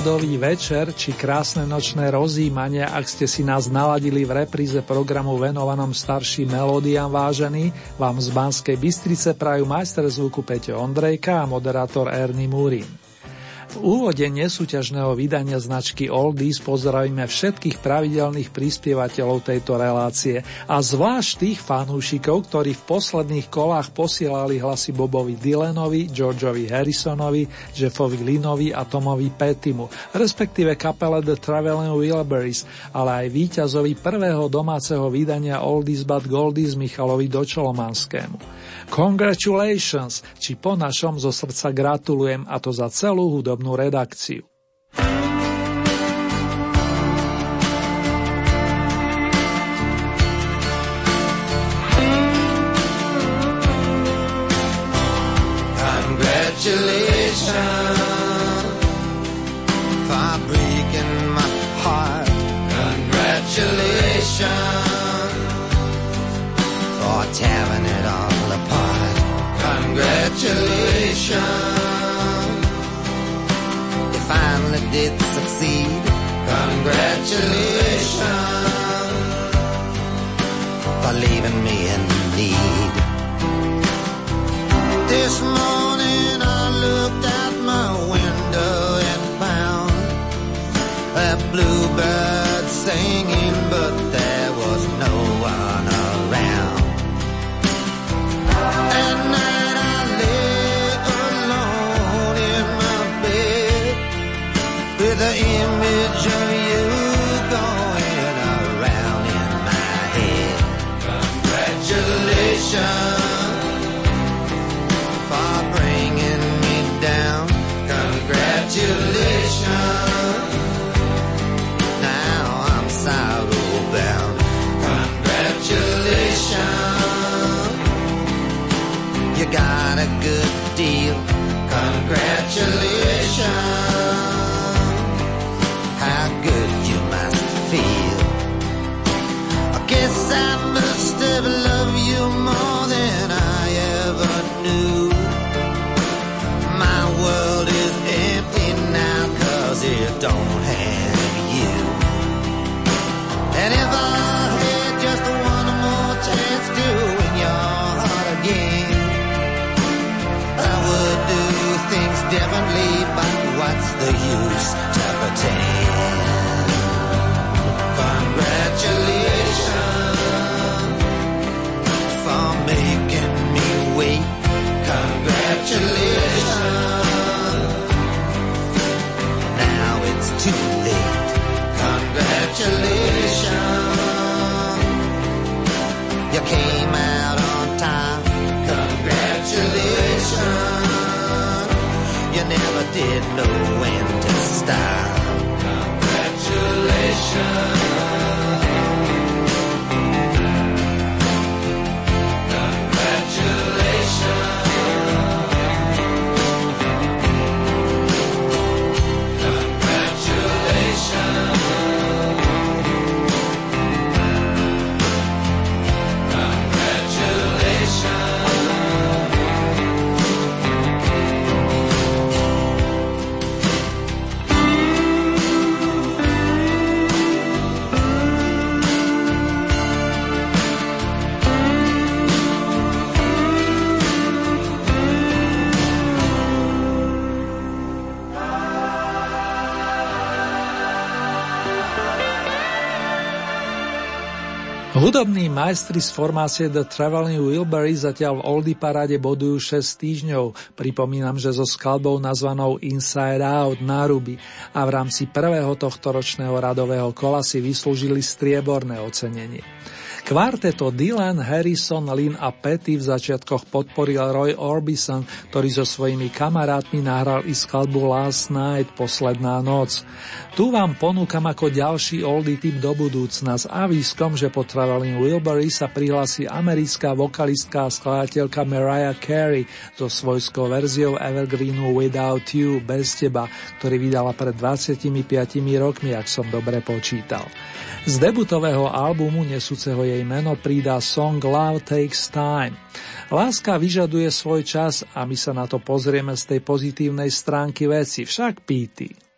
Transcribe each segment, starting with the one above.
Melodový večer či krásne nočné rozímanie, ak ste si nás naladili v repríze programu venovanom starším melódiám vážený, vám z Banskej Bystrice prajú majster zvuku Peťo Ondrejka a moderátor Ernie Múrin. V úvode nesúťažného vydania značky Oldies pozdravíme všetkých pravidelných prispievateľov tejto relácie a zvlášť tých fanúšikov, ktorí v posledných kolách posielali hlasy Bobovi Dylanovi, Georgeovi Harrisonovi, Jeffovi Linovi a Tomovi Pettimu, respektíve kapele The Traveling Wilburys, ale aj víťazovi prvého domáceho vydania Oldies but Goldies Michalovi Dočolomanskému. Congratulations, či po našom zo srdca gratulujem a to za celú hudobnú hudobnú redakciu. Congratulations for breaking my heart. Congratulations for tearing it all apart. Congratulations finally did succeed. Congratulations for leaving me in need. This morning I looked lonely, but what's the use to pretend? know when to stop. Congratulations. Hudobní majstri z formácie The Traveling Wilbury zatiaľ v Oldie paráde bodujú 6 týždňov. Pripomínam, že so skladbou nazvanou Inside Out náruby a v rámci prvého tohto ročného radového kola si vyslúžili strieborné ocenenie. Kvarteto Dylan, Harrison, Lynn a Petty v začiatkoch podporil Roy Orbison, ktorý so svojimi kamarátmi nahral i skladbu Last Night, Posledná noc. Tu vám ponúkam ako ďalší oldie typ do budúcna s avískom, že po Traveling Wilbury sa prihlási americká vokalistka a skladateľka Mariah Carey so svojskou verziou Evergreenu Without You, bez teba, ktorý vydala pred 25 rokmi, ak som dobre počítal. Z debutového albumu nesúceho jej meno pridá song Love Takes Time. Láska vyžaduje svoj čas a my sa na to pozrieme z tej pozitívnej stránky veci, však píty.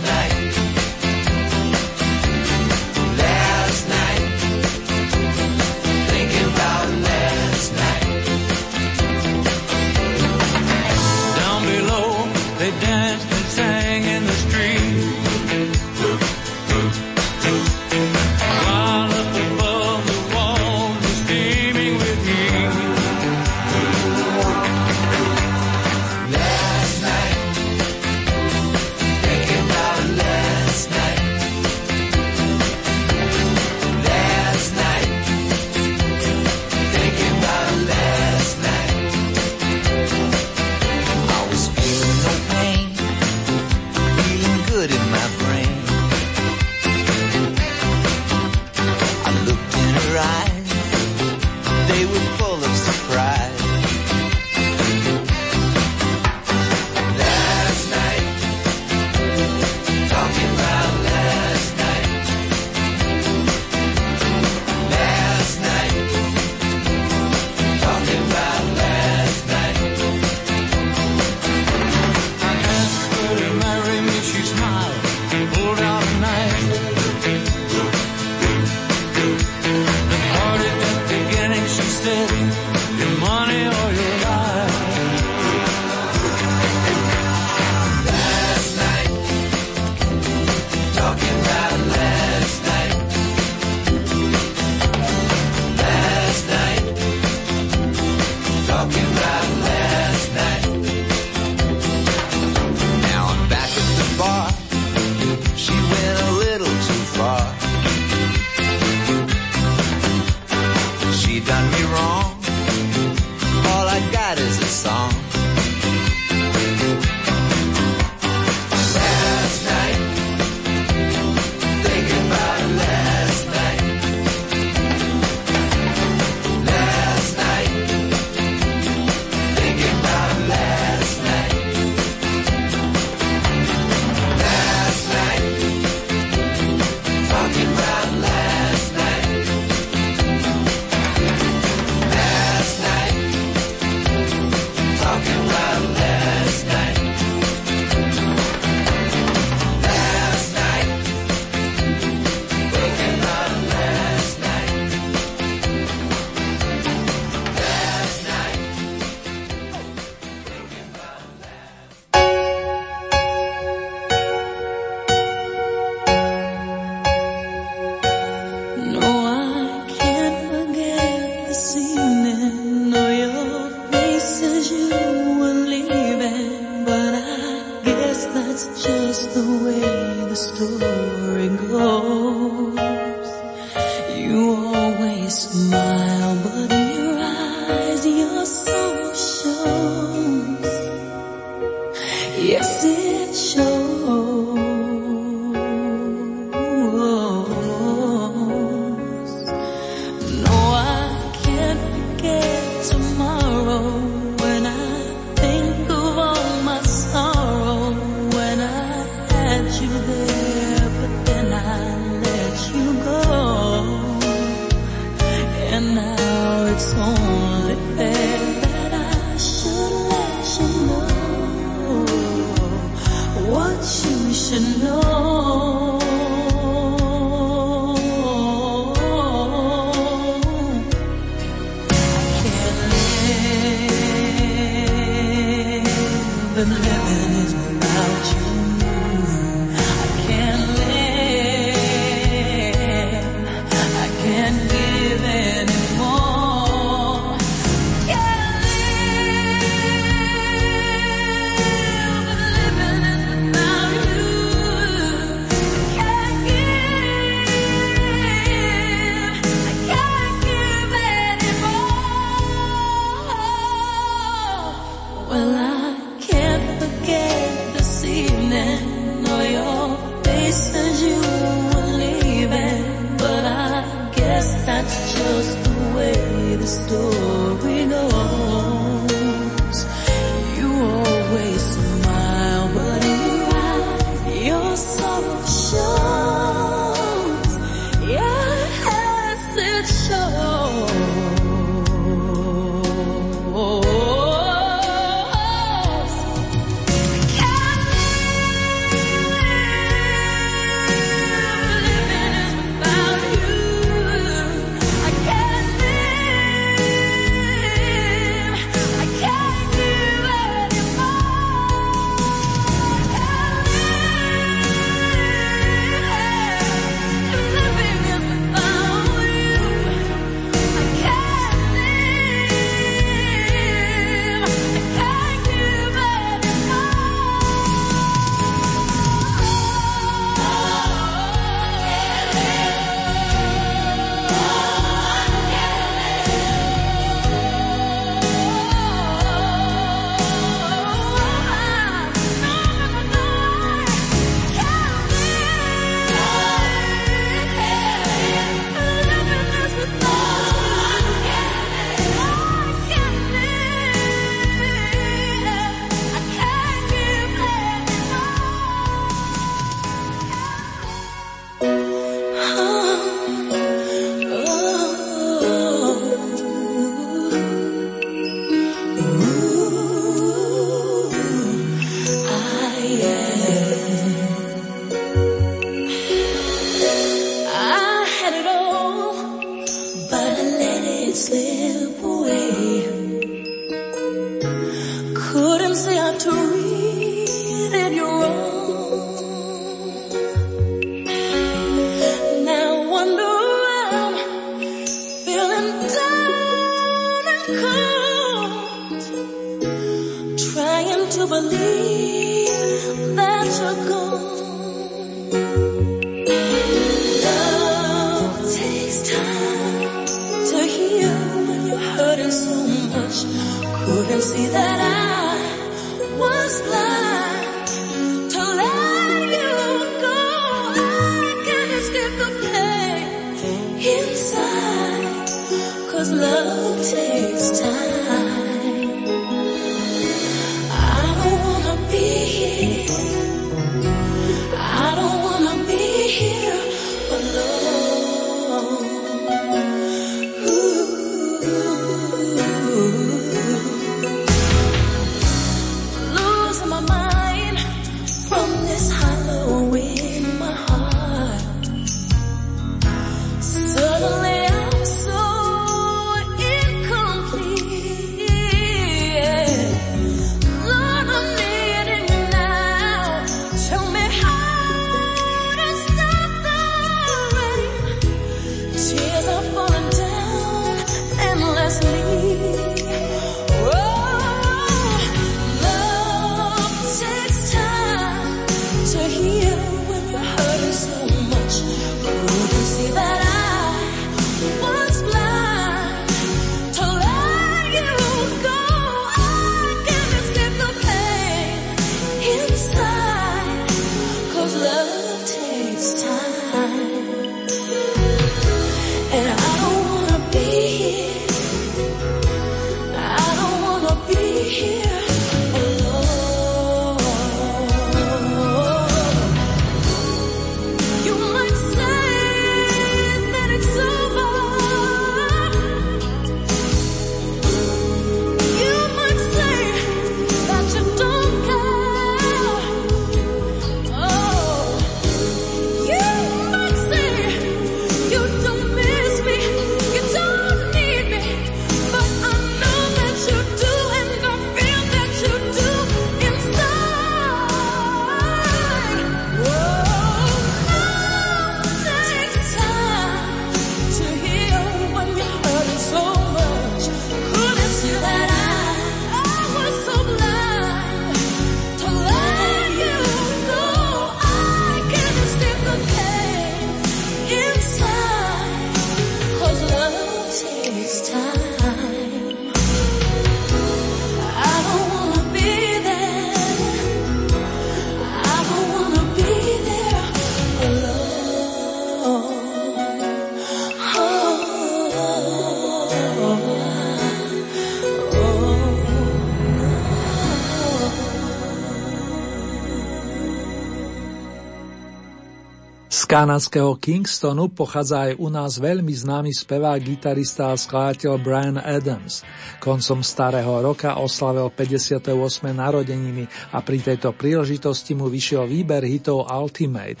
Kanadského Kingstonu pochádza aj u nás veľmi známy spevák, gitarista a skladateľ Brian Adams. Koncom starého roka oslavil 58. narodeniny a pri tejto príležitosti mu vyšiel výber hitov Ultimate.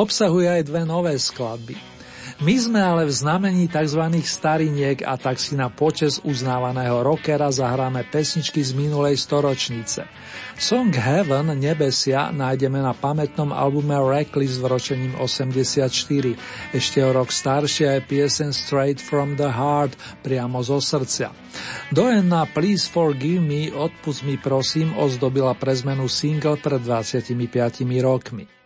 Obsahuje aj dve nové skladby. My sme ale v znamení tzv. stariniek a tak si na počes uznávaného rockera zahráme pesničky z minulej storočnice. Song Heaven, Nebesia, nájdeme na pamätnom albume Reckless v ročením 84. Ešte o rok staršia je piesen Straight from the Heart, priamo zo srdcia. Dojen na Please Forgive Me, odpust mi prosím, ozdobila pre zmenu single pred 25 rokmi.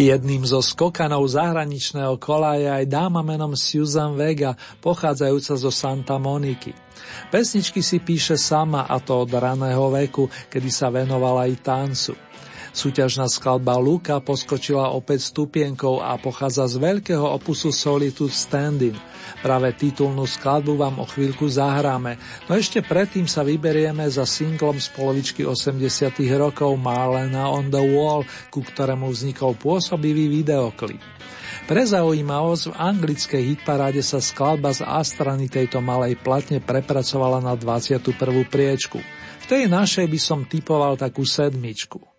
Jedným zo skokanov zahraničného kola je aj dáma menom Susan Vega, pochádzajúca zo Santa Moniky. Pesničky si píše sama a to od raného veku, kedy sa venovala i tancu. Súťažná skladba Luka poskočila opäť stupienkou a pochádza z veľkého opusu Solitude Standing – Práve titulnú skladbu vám o chvíľku zahráme, no ešte predtým sa vyberieme za singlom z polovičky 80 rokov Marlena on the Wall, ku ktorému vznikol pôsobivý videoklip. Pre zaujímavosť v anglickej hitparáde sa skladba z Astrany tejto malej platne prepracovala na 21. priečku. V tej našej by som typoval takú sedmičku.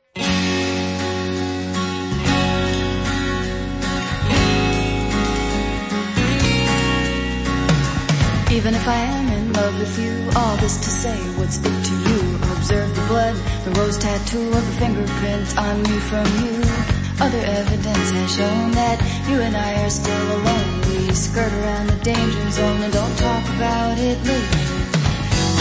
Even if I am in love with you, all this to say, what's it to you? Observe the blood, the rose tattoo of a fingerprint on me from you. Other evidence has shown that you and I are still alone. We skirt around the danger zone and don't talk about it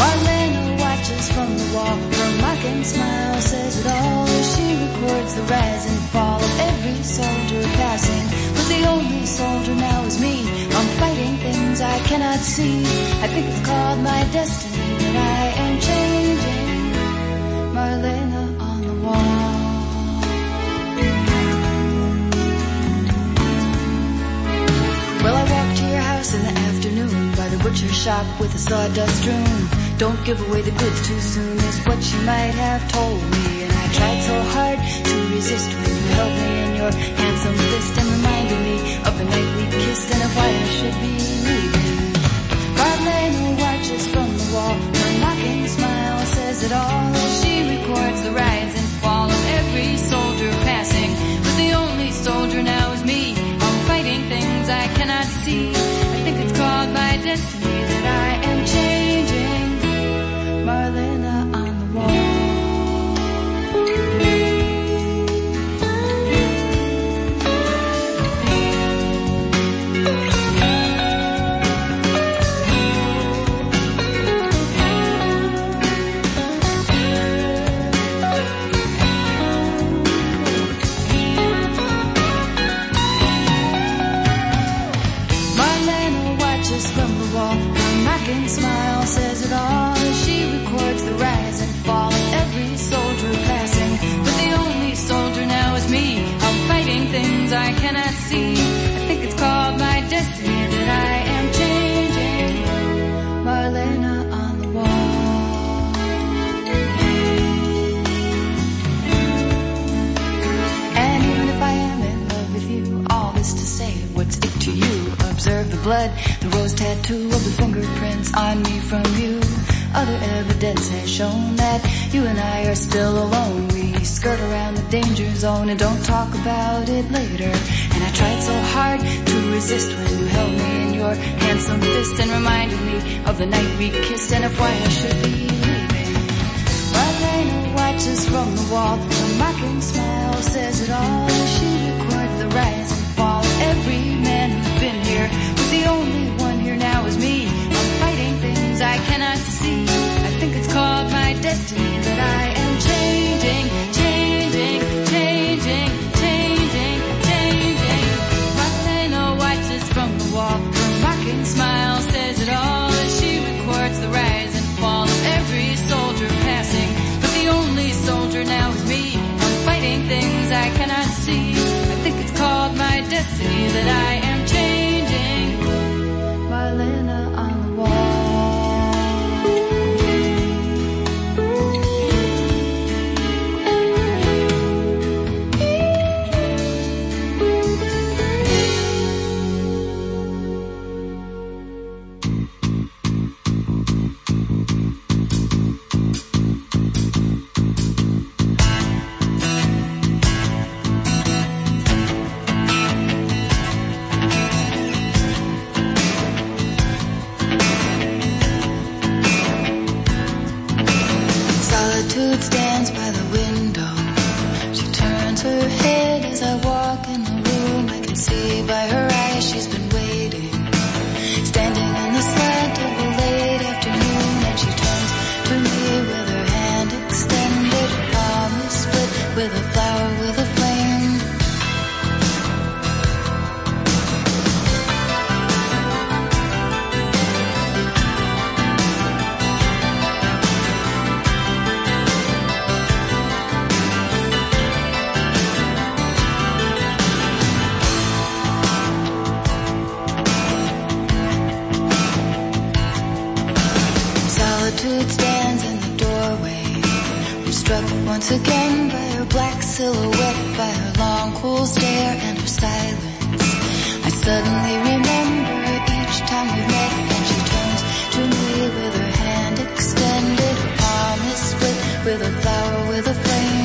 Marlena watches from the wall, her mocking smile says it all she records the rise and fall of every soldier passing. But the only soldier now is me. I'm fighting things I cannot see. I think it's called my destiny that I am changing. Marlena on the wall. Well, I walked to your house in the afternoon the butcher shop with a sawdust room. Don't give away the goods too soon is what you might have told me. And I tried so hard to resist when you held me in your handsome fist and reminded me of the night we kissed and of why I should be leaving. Marlena watches from the wall, her mocking smile says it all tattoo of the fingerprints on me from you. Other evidence has shown that you and I are still alone. We skirt around the danger zone and don't talk about it later. And I tried so hard to resist when you held me in your handsome fist and reminded me of the night we kissed and of why I should be leaving. Marlena watches from the wall, her mocking smile says it all. She records the rise and fall every I cannot see. I think it's called my destiny that I am changing, changing, changing, changing, changing. Watches from the wall, her mocking smile says it all as she records the rise and fall of every soldier passing. But the only soldier now is me. I'm fighting things I cannot see. I think it's called my destiny that I am changing. Solitude stands in the doorway. I'm struck once again by her black silhouette, by her long cool stare and her silence. I suddenly remember each time we met and she turns to me with her hand extended. Palm is split with a flower with a flame.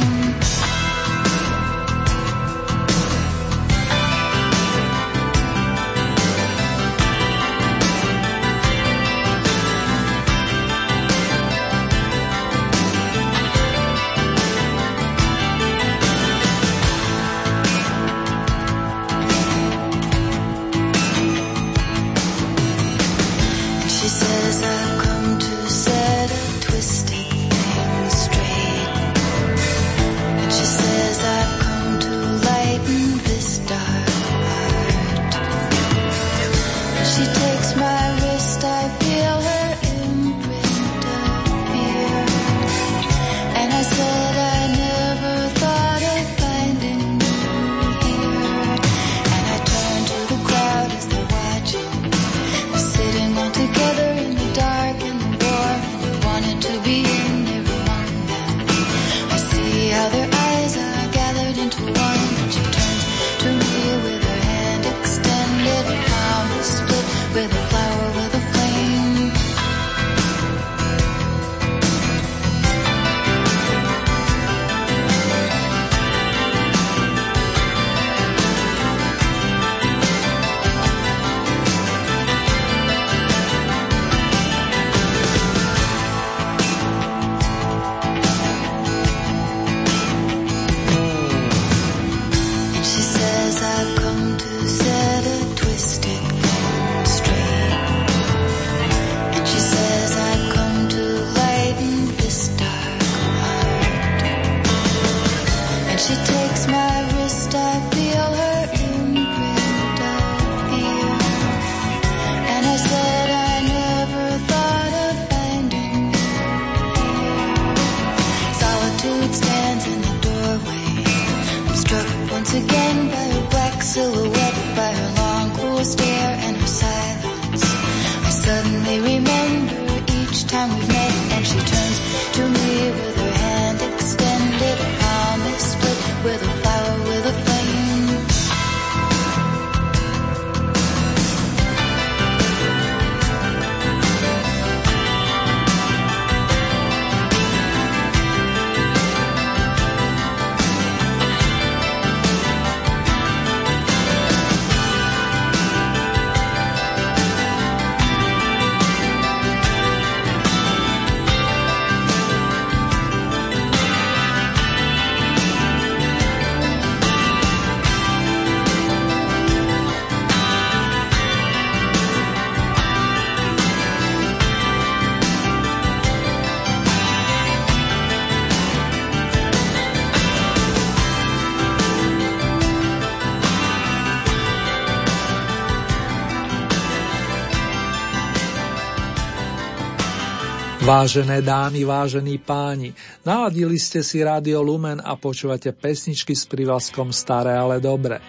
Vážené dámy, vážení páni, naladili ste si Rádio Lumen a počúvate pesničky s privazkom Staré, ale dobre.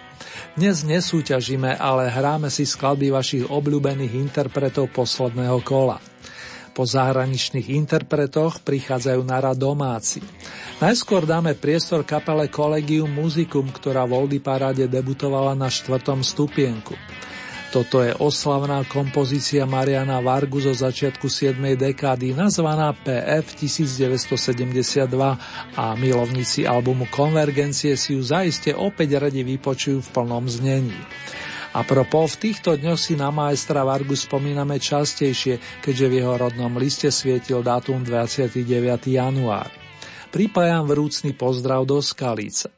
Dnes nesúťažíme, ale hráme si skladby vašich obľúbených interpretov posledného kola. Po zahraničných interpretoch prichádzajú na rad domáci. Najskôr dáme priestor kapele Collegium Musicum, ktorá v Oldy Paráde debutovala na štvrtom stupienku. Toto je oslavná kompozícia Mariana Vargu zo začiatku 7. dekády nazvaná PF 1972 a milovníci albumu Konvergencie si ju zaiste opäť radi vypočujú v plnom znení. A propos, v týchto dňoch si na majstra Vargu spomíname častejšie, keďže v jeho rodnom liste svietil dátum 29. január. Pripájam vrúcný pozdrav do Skalice.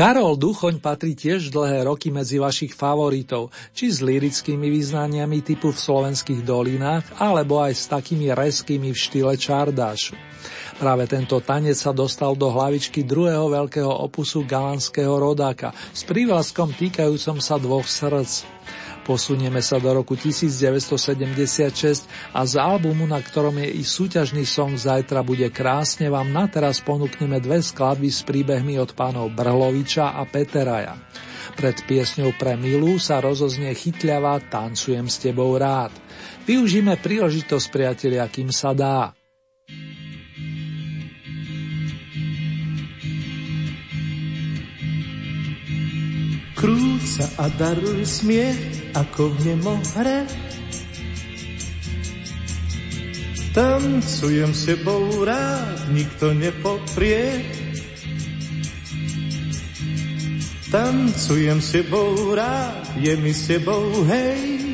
Karol Duchoň patrí tiež dlhé roky medzi vašich favoritov, či s lirickými význaniami typu v slovenských dolinách, alebo aj s takými reskými v štýle čardášu. Práve tento tanec sa dostal do hlavičky druhého veľkého opusu galanského rodáka s prívlaskom týkajúcom sa dvoch srdc. Posunieme sa do roku 1976 a z albumu, na ktorom je i súťažný song Zajtra bude krásne, vám na teraz ponúkneme dve skladby s príbehmi od pánov Brhloviča a Peteraja. Pred piesňou pre Milu sa rozoznie chytľavá Tancujem s tebou rád. Využíme príležitosť, priatelia, kým sa dá. Krúť sa a daruj smiech ako v nemohre. Tancujem s tebou rád, nikto nepoprie. Tancujem s tebou rád, je mi s tebou hej.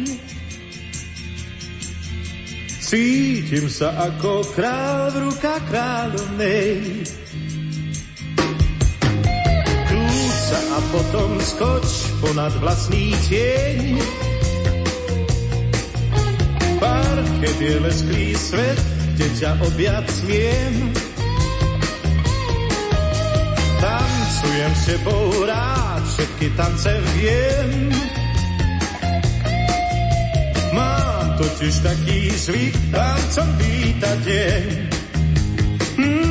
Cítim sa ako král v rukách kráľovnej. Sa a potom skoč ponad vlastný tieň. Parket je lesklý svet, kde ťa objať smiem. Tancujem s tebou rád, všetky tance viem. Mám totiž taký zvyk, tancom vítať deň. bude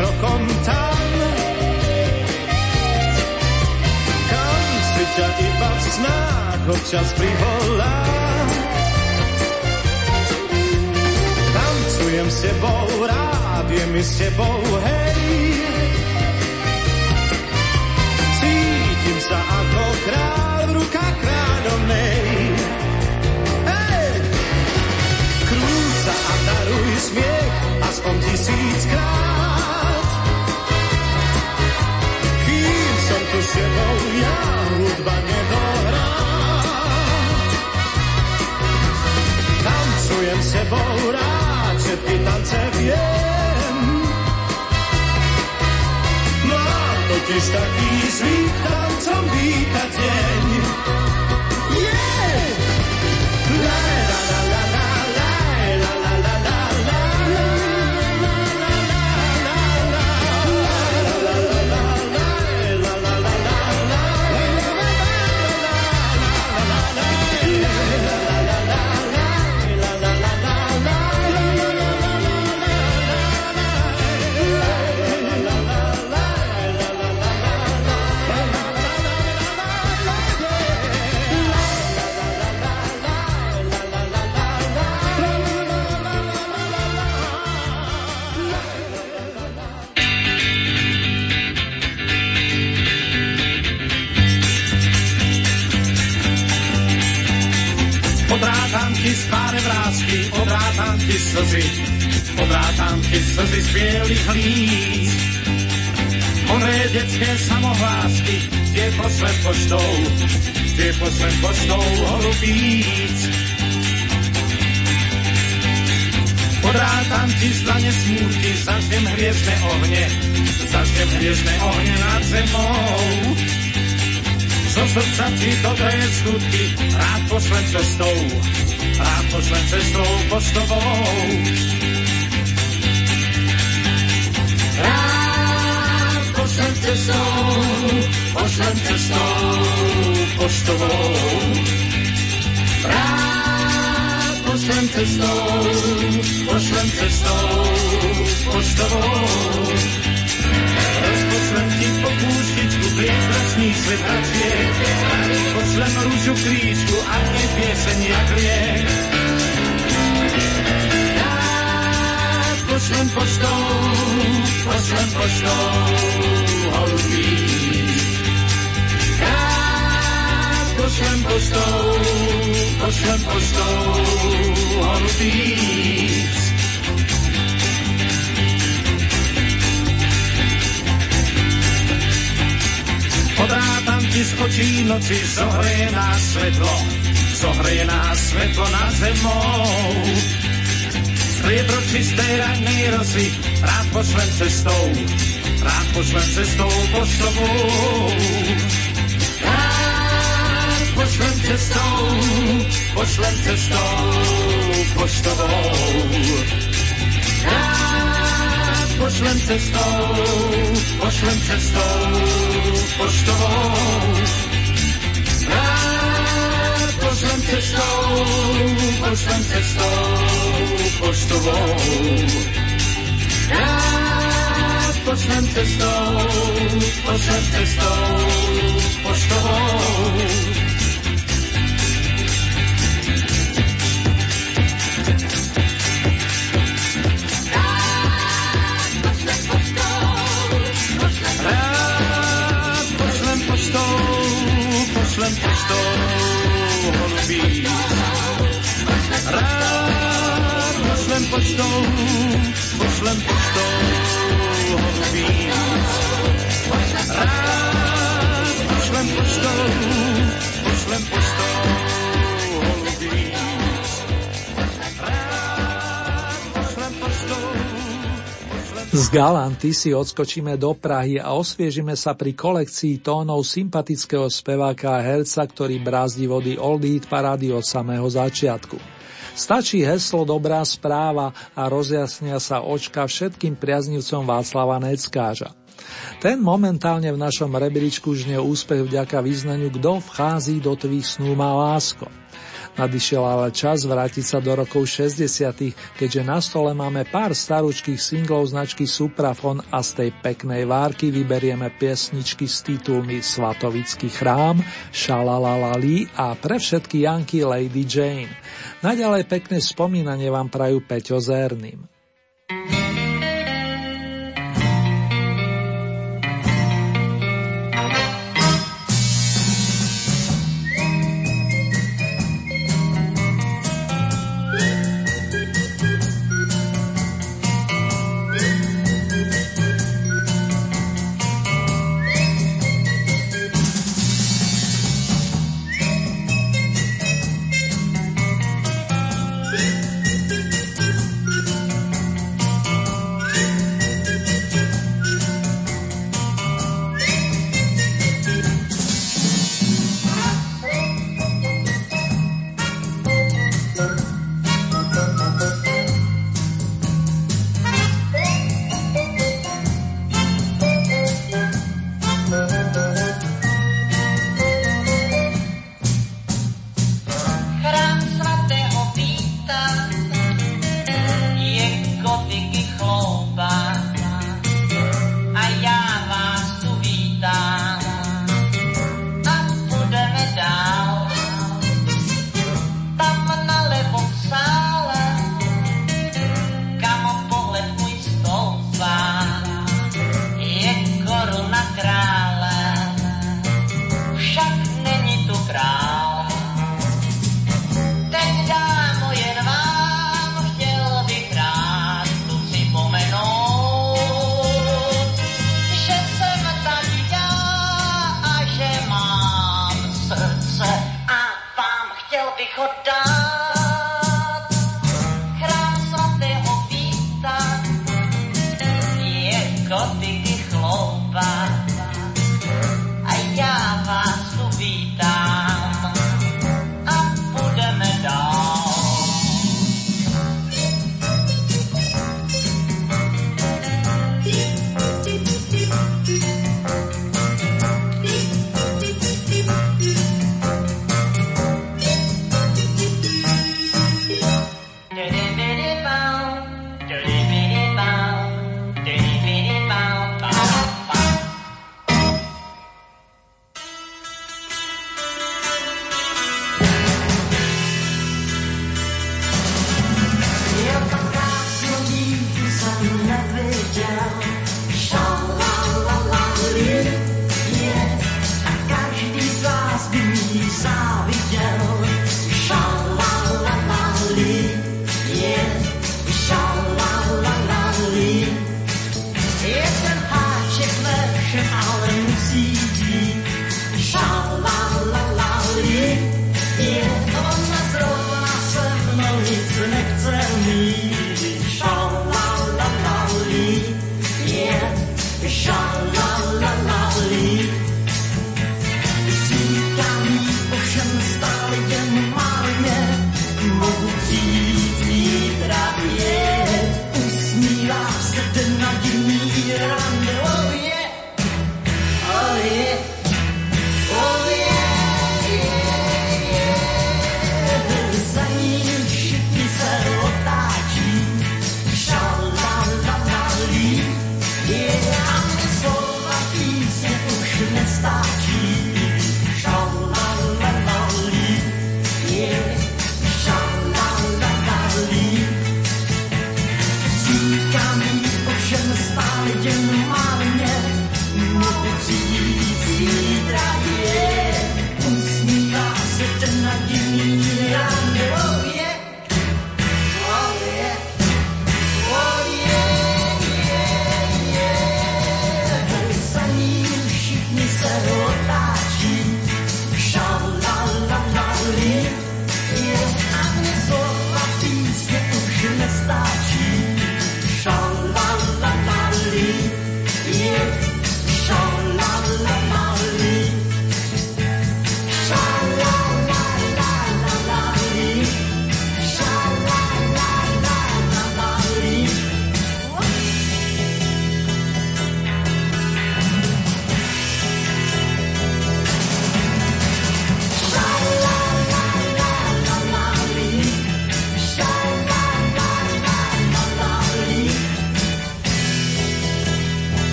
krokom tam. Kam si ťa iba v snách občas privolá. Tancujem s tebou rád, je mi s tebou hej. Cítim sa ako kráľ rukách kráľovnej. Daruj smiech, aspoň tisíckrát. S tebou ja hudba nedohrá. Tancujem s tebou rád, všetky tance viem. Mám totiž taký zvyk tancom vítať deň. Yeah! Slzy, odrátam ti slzy z bielých líc. Onré detské samohlásky, tie pošlem poštou, tie pošlem poštou holubíc. Odrátam ti z dlane smútky, zažnem hviezdne ohne, zažnem hviezdne ohne nad zemou. Zo srdca ti dobré skutky, rád pošlem cestou, rád pošlem cestou poštovou. Rád pošlem cestou, pošlem cestou poštovou. Rád pošlem cestou, pošlem cestou poštovou kůžkičku, plíc strašný svět a pět. Pošlem růžu klíčku a mě pěseň jak liek. Já pošlem poštou, pošlem poštou holubí. Já pošlem poštou, pošlem poštou holubí. Očí noci, zohreje nás svetlo, zohreje nás svetlo nad zemou. Striebro čisté rannej rosy, rád pošlem cestou, rád pošlem cestou poštovou. Rád pošlem cestou, pošlem cestou poštovou. Rád pošlem cestou, pošlem cestou poštovou. Rád pošlem cestou, pošlem cestou poštovou. Rád pošlem cestou, pošlem cestou poštovou. Pošlem poštou holubí. Rád pošlem poštou, pošlem poštou holubí. Rád pošlem poštou, pošlem poštou holubí. Z Galanty si odskočíme do Prahy a osviežime sa pri kolekcii tónov sympatického speváka a herca, ktorý brázdi vody Old Hit parády od samého začiatku. Stačí heslo Dobrá správa a rozjasnia sa očka všetkým priaznivcom Václava Neckáža. Ten momentálne v našom rebríčku žne úspech vďaka význaniu Kto vchází do tvých snú má lásko. Nadišiel ale čas vrátiť sa do rokov 60., keďže na stole máme pár staručkých singlov značky Suprafon a z tej peknej várky vyberieme piesničky s titulmi Svatovický chrám, Šalalalali a pre všetky Janky Lady Jane. Naďalej pekné spomínanie vám prajú Peťo Zerným. Chrám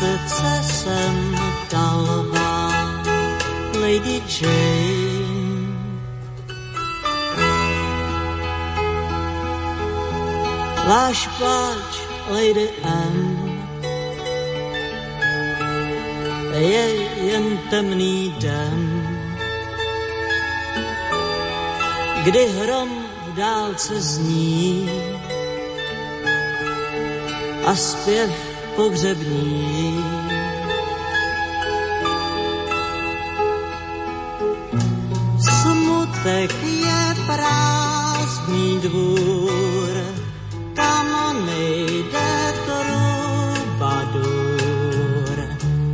Srdce jsem dal vám, Lady Jane. Váš pláč, Lady Anne, je jen temný den, kdy hrom v dálce zní a zpěv pohřební. Smutek je prázdný dvůr, kam nejde trubadur.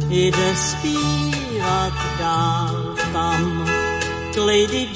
Jde zpívat dál tam k Lady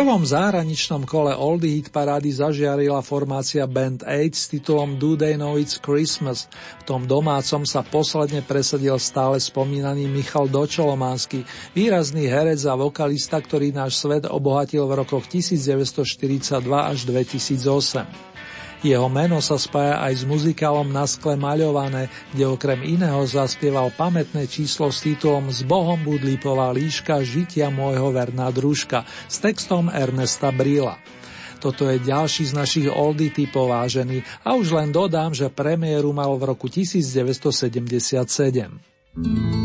prvom zahraničnom kole Oldie Hit parády zažiarila formácia Band 8 s titulom Do They Know It's Christmas. V tom domácom sa posledne presadil stále spomínaný Michal Dočolománsky, výrazný herec a vokalista, ktorý náš svet obohatil v rokoch 1942 až 2008. Jeho meno sa spája aj s muzikálom Na skle maľované, kde okrem iného zaspieval pamätné číslo s titulom S Bohom budlípová líška žitia môjho verná družka s textom Ernesta Brila. Toto je ďalší z našich oldy typov vážený a už len dodám, že premiéru mal v roku 1977.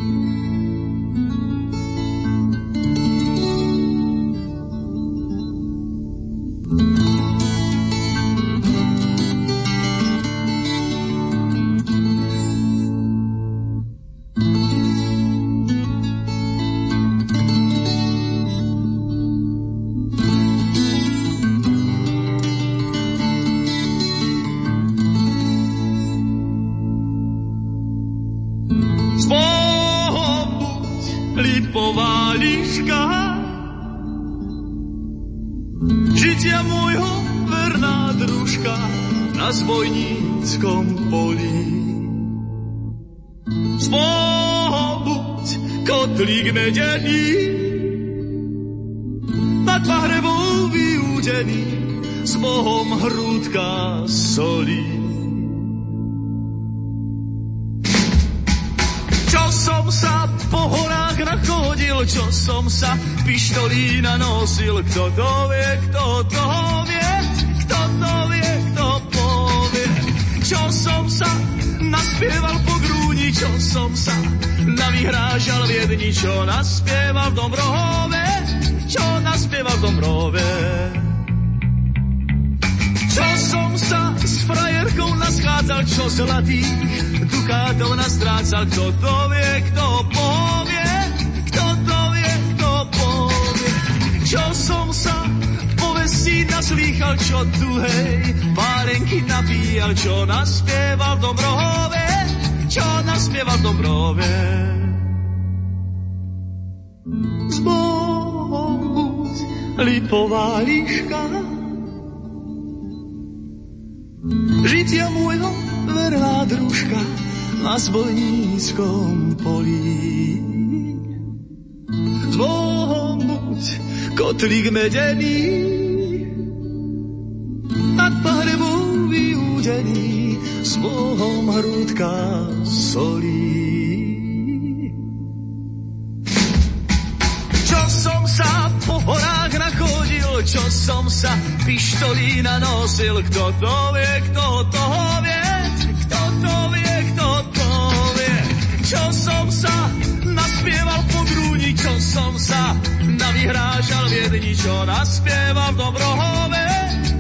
navyhrážal v jedni, čo naspieval v Dobrohove,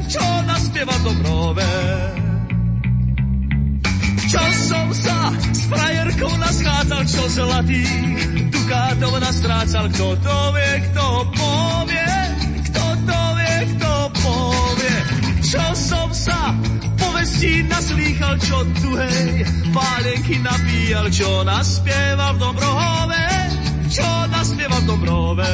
čo naspieval v Dobrohove. Čo som sa s frajerkou naschádzal, čo zlatý dukátov nastrácal, kto to vie, kto povie, kto to vie, kto povie. Čo som sa povestí naslýchal, čo tu hej, pálenky napíjal, čo naspieval v Dobrohove, čo naspieval v Dobrohove.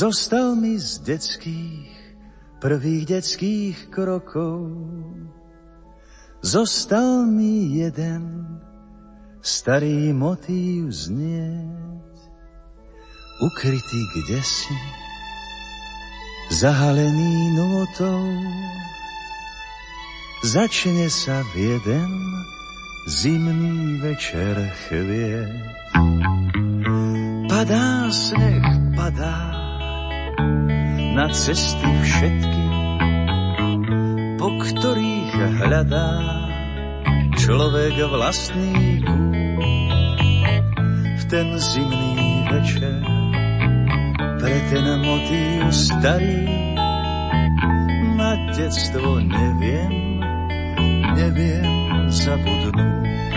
Zostal mi z detských, prvých detských krokov. Zostal mi jeden starý motív znieť, ukrytý kde si, zahalený notou. Začne sa v jeden zimný večer chvieť. Padá sneh, padá na cesty všetky, po ktorých hľadá človek vlastný. V ten zimný večer pre ten motív starý na detstvo neviem, neviem zabudnúť.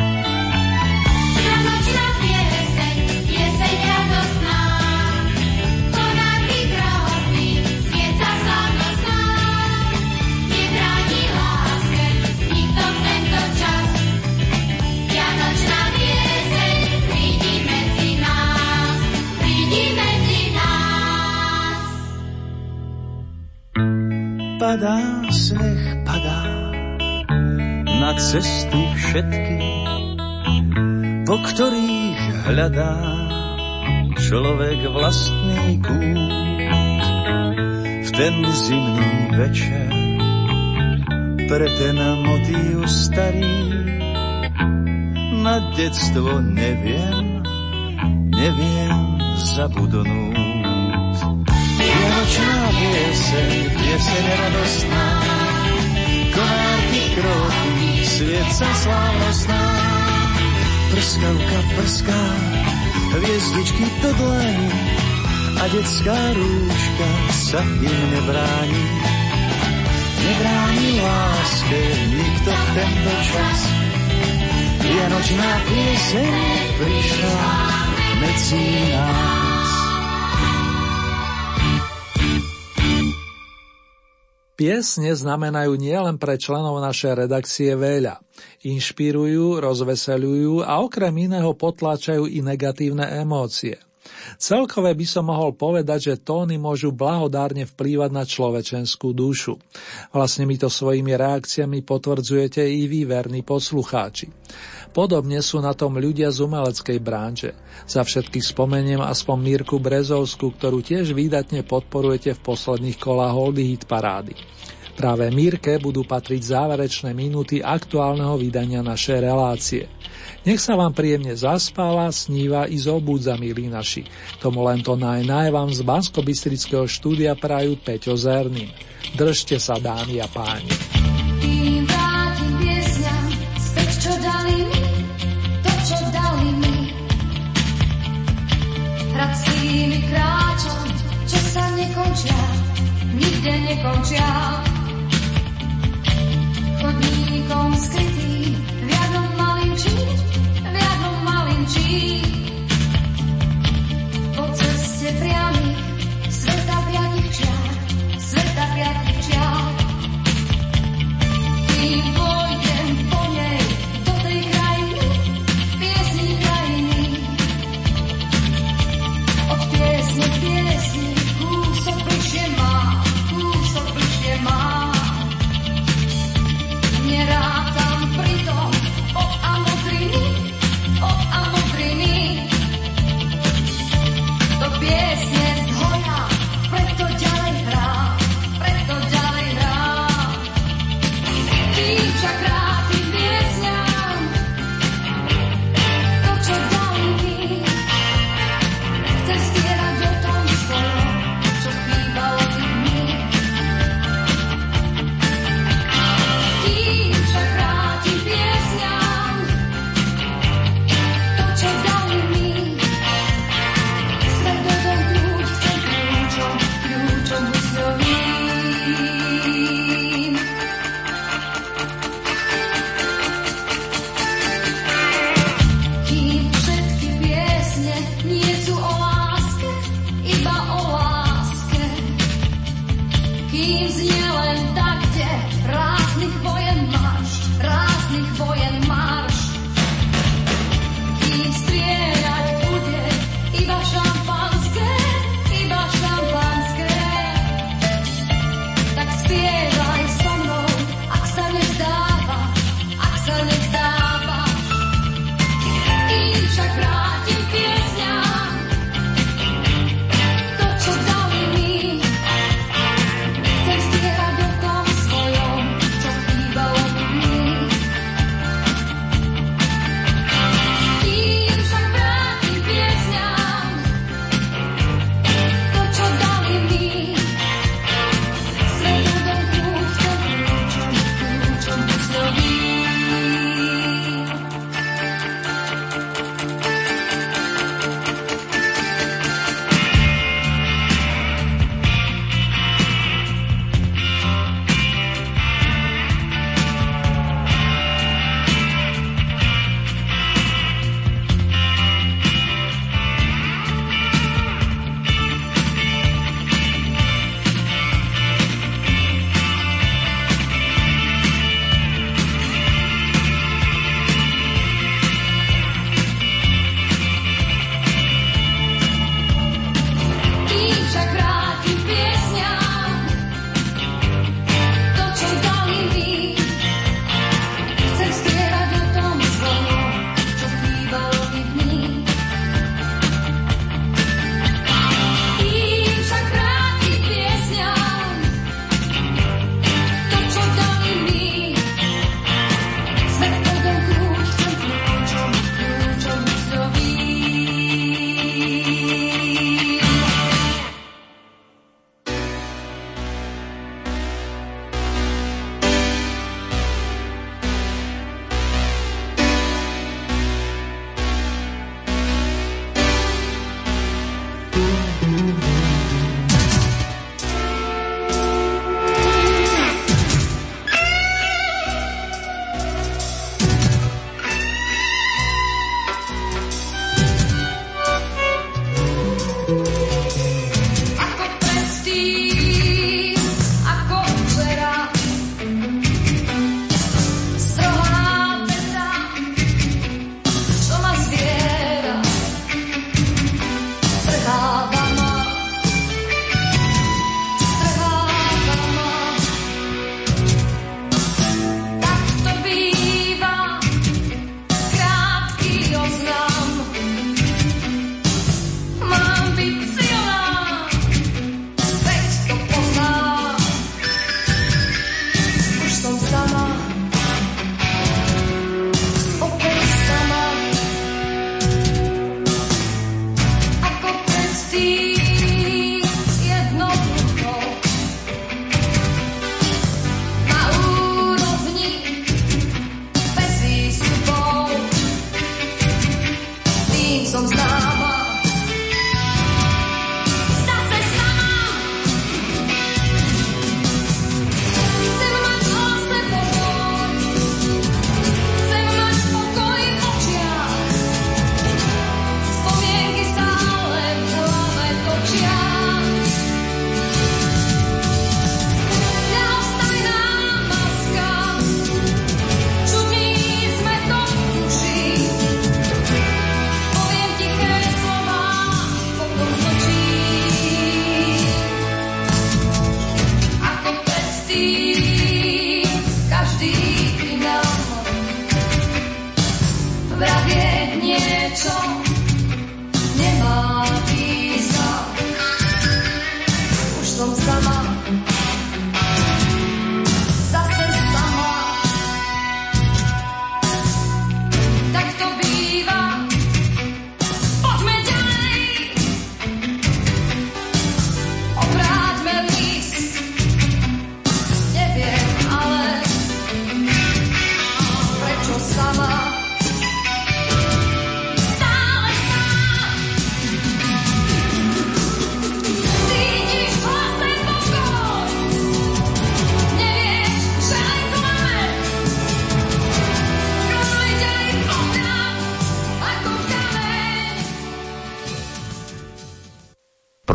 Padá sneh, padá na cesty všetky, po ktorých hľadá človek vlastný kút. V ten zimný večer pre ten motív starý na detstvo neviem, neviem zabudnúť. Vianočná pieseň, pieseň radostná, konárky kroky, svieca slávnostná. Prskavka prská, hviezdičky do dlani a detská rúška sa im nebráni. Nebráni láske nikto v tento čas. Vianočná pieseň prišla medzi nás. Piesne znamenajú nielen pre členov našej redakcie veľa. Inšpirujú, rozveseľujú a okrem iného potláčajú i negatívne emócie. Celkové by som mohol povedať, že tóny môžu blahodárne vplývať na človečenskú dušu. Vlastne mi to svojimi reakciami potvrdzujete i vy, verní poslucháči. Podobne sú na tom ľudia z umeleckej branže. Za všetkých spomeniem aspoň Mírku Brezovskú, ktorú tiež výdatne podporujete v posledných kolách Holdy Hit parády. Práve Mírke budú patriť záverečné minúty aktuálneho vydania našej relácie. Nech sa vám príjemne zaspáva, sníva i zobúdza, milí naši. Tomu len to naj, naj vám z bansko štúdia prajú Peťo Zerný. Držte sa, dámy a páni. Hracími kráčam, čo sa nekončia, nikde nekončia. Chodníkom skrytý, v jednom malinčí, v jednom malinčí. Po ceste priamých, sveta piatich čiar, sveta piatich čiar. Kým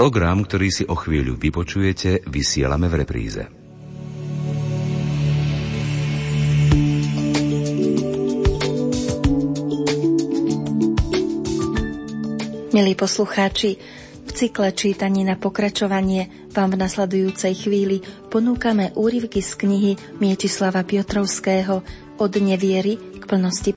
Program, ktorý si o chvíľu vypočujete, vysielame v repríze. Milí poslucháči, v cykle čítaní na pokračovanie vám v nasledujúcej chvíli ponúkame úryvky z knihy Mietislava Piotrovského Od neviery k plnosti